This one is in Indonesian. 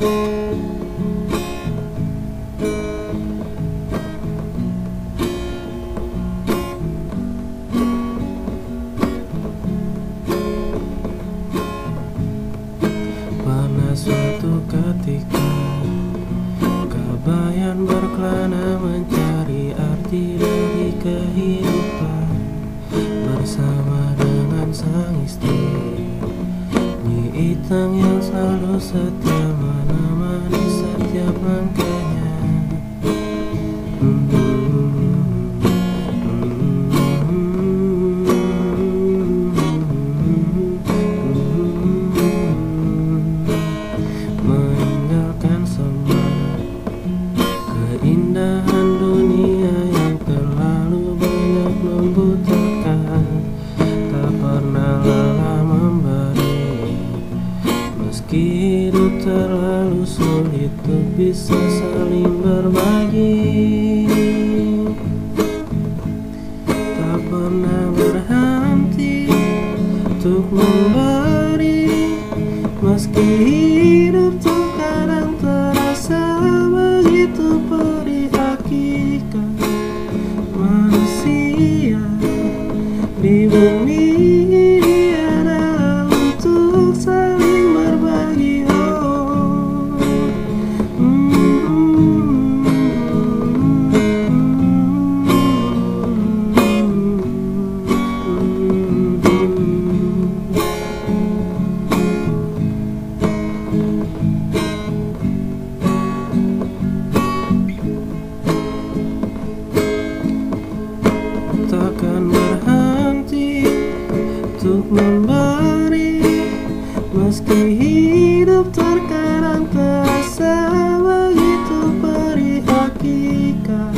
Pernah suatu ketika Kabayan berkelana mencari arti dari kehidupan Bersama dengan sang istri. Nyi Itang yang selalu setia never gave terlalu sulit Untuk bisa saling berbagi. Tak pernah berhenti Untuk memberi Meski hidup memberi. Meski hidup terkadang terasa begitu perih hakikat